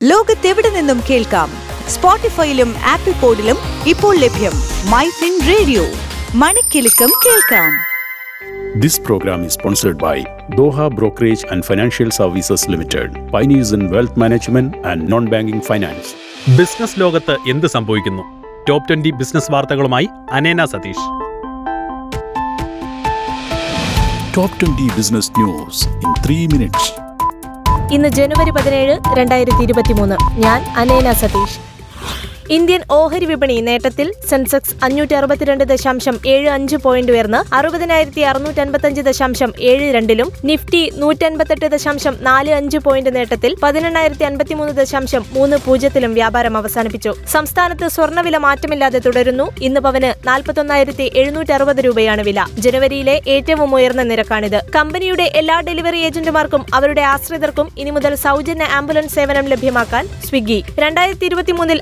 ലോകത്തെവിടെ നിന്നും കേൾക്കാം സ്പോട്ടിഫൈയിലും ആപ്പിൾ പോഡിലും ഇപ്പോൾ ലഭ്യം മൈ ഫിൻ റേഡിയോ മണിക്കെലക്കം കേൾക്കാം This program is sponsored by Doha Brokerage and Financial Services Limited, pioneers in wealth management and non-banking finance. Business ലോകത്ത് എന്ത് സംഭവിക്കുന്നു ടോപ്പ് ട്വന്റി ബിസിനസ് വാർത്തകളുമായി അനേന Satheesh Top 20 Business News in 3 minutes. ഇന്ന് ജനുവരി പതിനേഴ് രണ്ടായിരത്തി ഇരുപത്തിമൂന്ന്. ഞാൻ അനേന സതീഷ്. ഇന്ത്യൻ ഓഹരി വിപണി നേട്ടത്തിൽ സെൻസെക്സ് അഞ്ഞൂറ്റി അറുപത്തിരണ്ട് ദശാംശം ഏഴ് അഞ്ച് പോയിന്റ് ഉയർന്ന് അറുപതിനായിരത്തി അറുന്നൂറ്റി അൻപത്തഞ്ച് ദശാംശം ഏഴ് രണ്ടിലും നിഫ്റ്റി നൂറ്റൻപത്തെട്ട് ദശാംശം നാല് അഞ്ച് പോയിന്റ് നേട്ടത്തിൽ പതിനെണ്ണായിരത്തി അൻപത്തിമൂന്ന് ദശാംശം മൂന്ന് പൂജ്യത്തിലും വ്യാപാരം അവസാനിപ്പിച്ചു. സംസ്ഥാനത്ത് സ്വർണവില മാറ്റമില്ലാതെ തുടരുന്നു. ഇന്ന് പവന് നാൽപ്പത്തൊന്നായിരത്തി എഴുന്നൂറ്റി അറുപത് രൂപയാണ് വില. ജനുവരിയിലെ ഏറ്റവും ഉയർന്ന നിരക്കാണിത്. കമ്പനിയുടെ എല്ലാ ഡെലിവറി ഏജന്റുമാർക്കും അവരുടെ ആശ്രിതർക്കും ഇനി മുതൽ സൗജന്യ ആംബുലൻസ് സേവനം ലഭ്യമാക്കാൻ സ്വിഗ്ഗി. രണ്ടായിരത്തി ഇരുപത്തിമൂന്നിൽ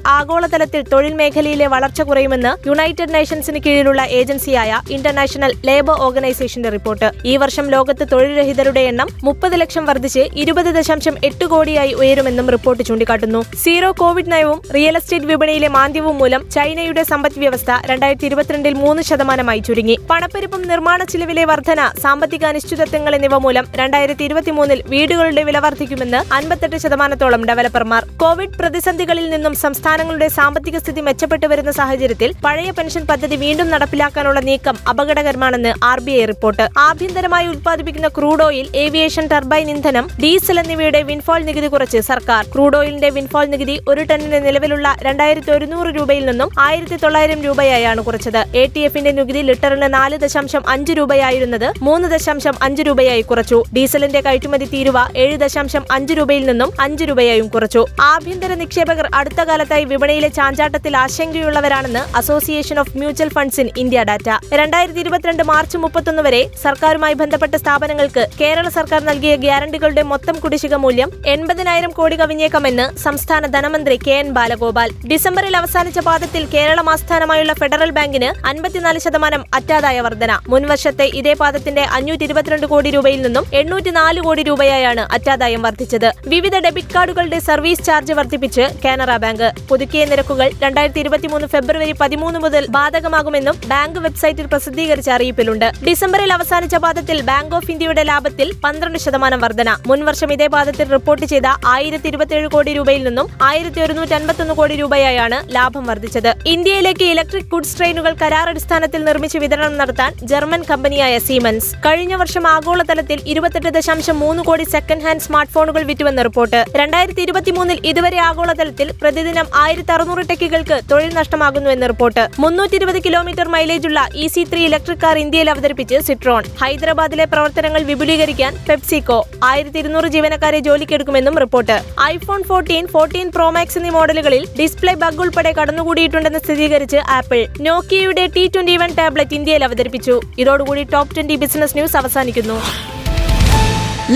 ആഗോളതലത്തിൽ തൊഴിൽ മേഖലയിലെ വളർച്ച കുറയുമെന്ന് യുണൈറ്റഡ് നേഷൻസിന് കീഴിലുള്ള ഏജൻസിയായ ഇന്റർനാഷണൽ ലേബർ ഓർഗനൈസേഷന്റെ റിപ്പോർട്ട്. ഈ വർഷം ലോകത്ത് തൊഴിൽരഹിതരുടെ എണ്ണം മുപ്പത് ലക്ഷം വർദ്ധിച്ച് ഇരുപത് ദശാംശം എട്ട് കോടിയായി ഉയരുമെന്നും റിപ്പോർട്ട് ചൂണ്ടിക്കാട്ടുന്നു. സീറോ കോവിഡ് നയവും റിയൽ എസ്റ്റേറ്റ് വിപണിയിലെ മാന്ദ്യവും മൂലം ചൈനയുടെ സമ്പദ് വ്യവസ്ഥ രണ്ടായിരത്തി ഇരുപത്തിരണ്ടിൽ മൂന്ന് ശതമാനമായി ചുരുങ്ങി. പണപ്പെരുപ്പം നിർമ്മാണ ചിലവിലെ വർധന സാമ്പത്തിക അനിശ്ചിതത്വങ്ങൾ എന്നിവ മൂലം രണ്ടായിരത്തി ഇരുപത്തിമൂന്നിൽ വീടുകളുടെ വില വർദ്ധിക്കുമെന്ന് അൻപത്തെട്ട് ശതമാനത്തോളം ഡെവലപ്പർമാർ. കോവിഡ് പ്രതിസന്ധികളിൽ നിന്നും സംസ്ഥാനങ്ങളുടെ സാമ്പത്തിക സ്ഥിതി മെച്ചപ്പെട്ടു വരുന്ന സാഹചര്യത്തിൽ പഴയ പെൻഷൻ പദ്ധതി വീണ്ടും നടപ്പിലാക്കാനുള്ള നീക്കം അപകടകരമാണെന്ന് ആർ ബി ഐ റിപ്പോർട്ട്. ആഭ്യന്തരമായി ഉത്പാദിപ്പിക്കുന്ന ക്രൂഡ് ഓയിൽ ഏവിയേഷൻ ടർബൈൻ ഇന്ധനം ഡീസൽ എന്നിവയുടെ വിൻഫോൾ നികുതി കുറച്ച് സർക്കാർ. ക്രൂഡ് ഓയിലിന്റെ വിൻഫോൾ നികുതി ഒരു ടണ്ണിന് നിലവിലുള്ള രണ്ടായിരത്തി ഒരുന്നൂറ് രൂപയിൽ നിന്നും ആയിരത്തി തൊള്ളായിരം രൂപയായാണ് കുറച്ചത്. എ ടി എഫിന്റെ നികുതി ലിറ്ററിന് നാല് ദശാംശം അഞ്ച് രൂപയായിരുന്നത് മൂന്ന് ദശാംശം അഞ്ച് രൂപയായി കുറച്ചു. ഡീസലിന്റെ കയറ്റുമതി തീരുവ ഏഴ് ദശാംശം അഞ്ച് രൂപയിൽ നിന്നും അഞ്ച് രൂപയായും കുറച്ചു. ആഭ്യന്തര നിക്ഷേപകർ അടുത്ത കാലത്തായി വിപണിയിലെ ചാഞ്ചാട്ടത്തിൽ ആശങ്കയുള്ളവരാണെന്ന് association of mutual funds in India data. രണ്ടായിരത്തി ഇരുപത്തിരണ്ട് മാർച്ച് മുപ്പത്തൊന്ന് വരെ സർക്കാരുമായി ബന്ധപ്പെട്ട സ്ഥാപനങ്ങൾക്ക് കേരള സർക്കാർ നൽകിയ ഗ്യാരണ്ടികളുടെ മൊത്തം കുടിശ്ശിക മൂല്യം എൺപതിനായിരം കോടി കവിഞ്ഞേക്കാമെന്ന് സംസ്ഥാന ധനമന്ത്രി കെ എൻ ബാലഗോപാൽ. ഡിസംബറിൽ അവസാനിച്ച പാദത്തിൽ കേരളം ആസ്ഥാനമായുള്ള ഫെഡറൽ ബാങ്കിന് അൻപത്തിനാല് ശതമാനം അറ്റാദായ വർധന. മുൻവർഷത്തെ ഇതേ പാദത്തിന്റെ അഞ്ഞൂറ്റി ഇരുപത്തിരണ്ട് കോടി രൂപയിൽ നിന്നും എണ്ണൂറ്റി നാല് കോടി രൂപയായാണ് അറ്റാദായം വർദ്ധിച്ചത്. വിവിധ ഡെബിറ്റ് കാർഡുകളുടെ സർവീസ് ചാർജ് വർദ്ധിപ്പിച്ച് കാനറ ബാങ്ക്. പുതുക്കിയ നിരക്കുകൾ രണ്ടായിരത്തി ഇരുപത്തിമൂന്ന് ഫെബ്രുവരി പതിമൂന്ന് മുതൽ ബാധകമാകുമെന്നും ബാങ്ക് വെബ്സൈറ്റിൽ പ്രസിദ്ധീകരിച്ച അറിയിപ്പിലുണ്ട്. ഡിസംബറിൽ അവസാനിച്ച പാദത്തിൽ ബാങ്ക് ഓഫ് ഇന്ത്യയുടെ ലാഭത്തിൽ പന്ത്രണ്ട് ശതമാനം വർധന. മുൻവർഷം ഇതേ പാദത്തിൽ റിപ്പോർട്ട് ചെയ്ത ആയിരത്തി ഇരുപത്തിയേഴ് കോടി രൂപയിൽ നിന്നും ആയിരത്തി ഒരുന്നൂറ്റി അൻപത്തൊന്ന് കോടി രൂപയായാണ് ലാഭം വർദ്ധിച്ചത്. ഇന്ത്യയിലേക്ക് ഇലക്ട്രിക് ഗുഡ്സ് ട്രെയിനുകൾ കരാറടിസ്ഥാനത്തിൽ നിർമ്മിച്ച് വിതരണം നടത്താൻ ജർമ്മൻ കമ്പനിയായ സീമൻസ് കഴിഞ്ഞ വർഷം ആഗോളതലത്തിൽ ഇരുപത്തെട്ട് ദശാംശം മൂന്ന് കോടി സെക്കൻഡ് ഹാൻഡ് സ്മാർട്ട് ഫോണുകൾ വിറ്റുവെന്ന് റിപ്പോർട്ട്. രണ്ടായിരത്തി ഇരുപത്തിമൂന്നിൽ ഇതുവരെ ആഗോളതലത്തിൽ പ്രതിദിനം ആയിരത്തി അറുന്നൂറ് ടെക്കികൾക്ക് തൊഴിൽ നഷ്ടമാകുന്നുവെന്ന് റിപ്പോർട്ട്. മുന്നൂറ്റി ഇരുപത് kilometre മൈലേജുള്ള E C three electric car ഇന്ത്യയിൽ അവതരിപ്പിച്ച് സിട്രോൺ. ഹൈദരാബാദിലെ പ്രവർത്തനങ്ങൾ വിപുലീകരിക്കാൻ പെപ്സിക്കോ ആയിരത്തി ഇരുന്നൂറ് ജീവനക്കാരെ ജോലിക്കെടുക്കുമെന്നും report. IPhone fourteen fourteen pro max എന്നീ മോഡലുകളിൽ ഡിസ്പ്ലേ ബഗ് ഉൾപ്പെടെ കടന്നുകൂടിയിട്ടുണ്ടെന്ന് സ്ഥിരീകരിച്ച് ആപ്പിൾ നോക്കിയയുടെ ടി ട്വന്റി വൺ ടാബ്ലറ്റ് ഇന്ത്യയിൽ അവതരിപ്പിച്ചു. ഇതോടുകൂടി ടോപ്പ് ട്വന്റി ബിസിനസ് ന്യൂസ് അവസാനിക്കുന്നു.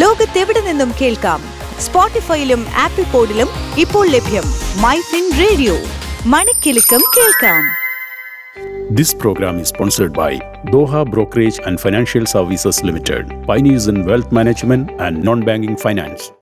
ലോകത്തെവിടെ നിന്നും കേൾക്കാം? സ്പോട്ടിഫൈയിലും ആപ്പിൾ പോഡിലും ഇപ്പോൾ ലഭ്യം മൈ ഫിൻ റേഡിയോ മണിക്കെലക്കം കേൾക്കാം This program is sponsored by Doha Brokerage and Financial Services Limited, pioneers in wealth management and non-banking finance.